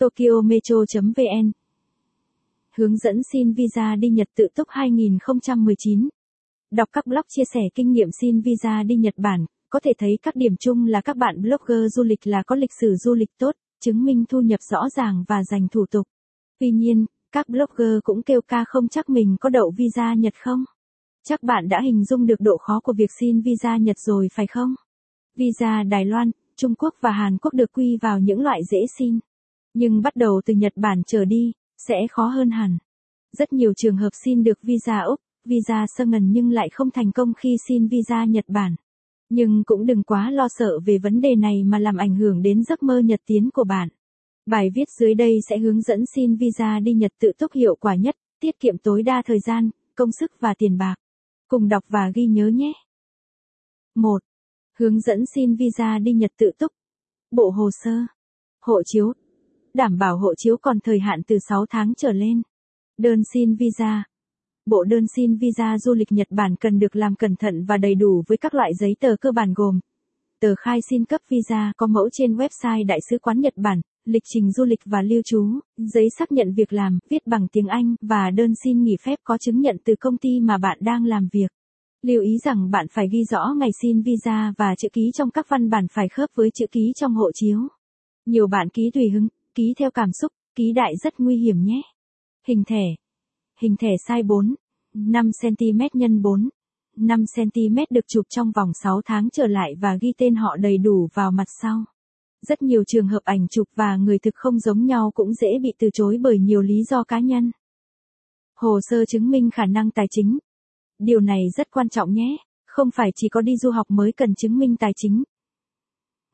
tokyometro.vn Hướng dẫn xin visa đi Nhật tự túc 2019 Đọc các blog chia sẻ kinh nghiệm xin visa đi Nhật Bản, có thể thấy các điểm chung là các bạn blogger du lịch là có lịch sử du lịch tốt, chứng minh thu nhập rõ ràng và dành thủ tục. Tuy nhiên, các blogger cũng kêu ca không chắc mình có đậu visa Nhật không? Chắc bạn đã hình dung được độ khó của việc xin visa Nhật rồi phải không? Visa Đài Loan, Trung Quốc và Hàn Quốc được quy vào những loại dễ xin. Nhưng bắt đầu từ Nhật Bản trở đi, sẽ khó hơn hẳn. Rất nhiều trường hợp xin được visa Úc, visa ngần nhưng lại không thành công khi xin visa Nhật Bản. Nhưng cũng đừng quá lo sợ về vấn đề này mà làm ảnh hưởng đến giấc mơ Nhật tiến của bạn. Bài viết dưới đây sẽ hướng dẫn xin visa đi Nhật tự túc hiệu quả nhất, tiết kiệm tối đa thời gian, công sức và tiền bạc. Cùng đọc và ghi nhớ nhé. 1. Hướng dẫn xin visa đi Nhật tự túc. Bộ hồ sơ. Hộ chiếu. Đảm bảo hộ chiếu còn thời hạn từ 6 tháng trở lên. Đơn xin visa. Bộ đơn xin visa du lịch Nhật Bản cần được làm cẩn thận và đầy đủ với các loại giấy tờ cơ bản gồm tờ khai xin cấp visa có mẫu trên website Đại sứ quán Nhật Bản, lịch trình du lịch và lưu trú, giấy xác nhận việc làm, viết bằng tiếng Anh và đơn xin nghỉ phép có chứng nhận từ công ty mà bạn đang làm việc. Lưu ý rằng bạn phải ghi rõ ngày xin visa và chữ ký trong các văn bản phải khớp với chữ ký trong hộ chiếu. Nhiều bạn ký tùy hứng, ký theo cảm xúc, ký đại rất nguy hiểm nhé. Hình thẻ. Hình thẻ size 4, 5 cm x 4, 5 cm được chụp trong vòng 6 tháng trở lại và ghi tên họ đầy đủ vào mặt sau. Rất nhiều trường hợp ảnh chụp và người thực không giống nhau cũng dễ bị từ chối bởi nhiều lý do cá nhân. Hồ sơ chứng minh khả năng tài chính. Điều này rất quan trọng nhé, không phải chỉ có đi du học mới cần chứng minh tài chính.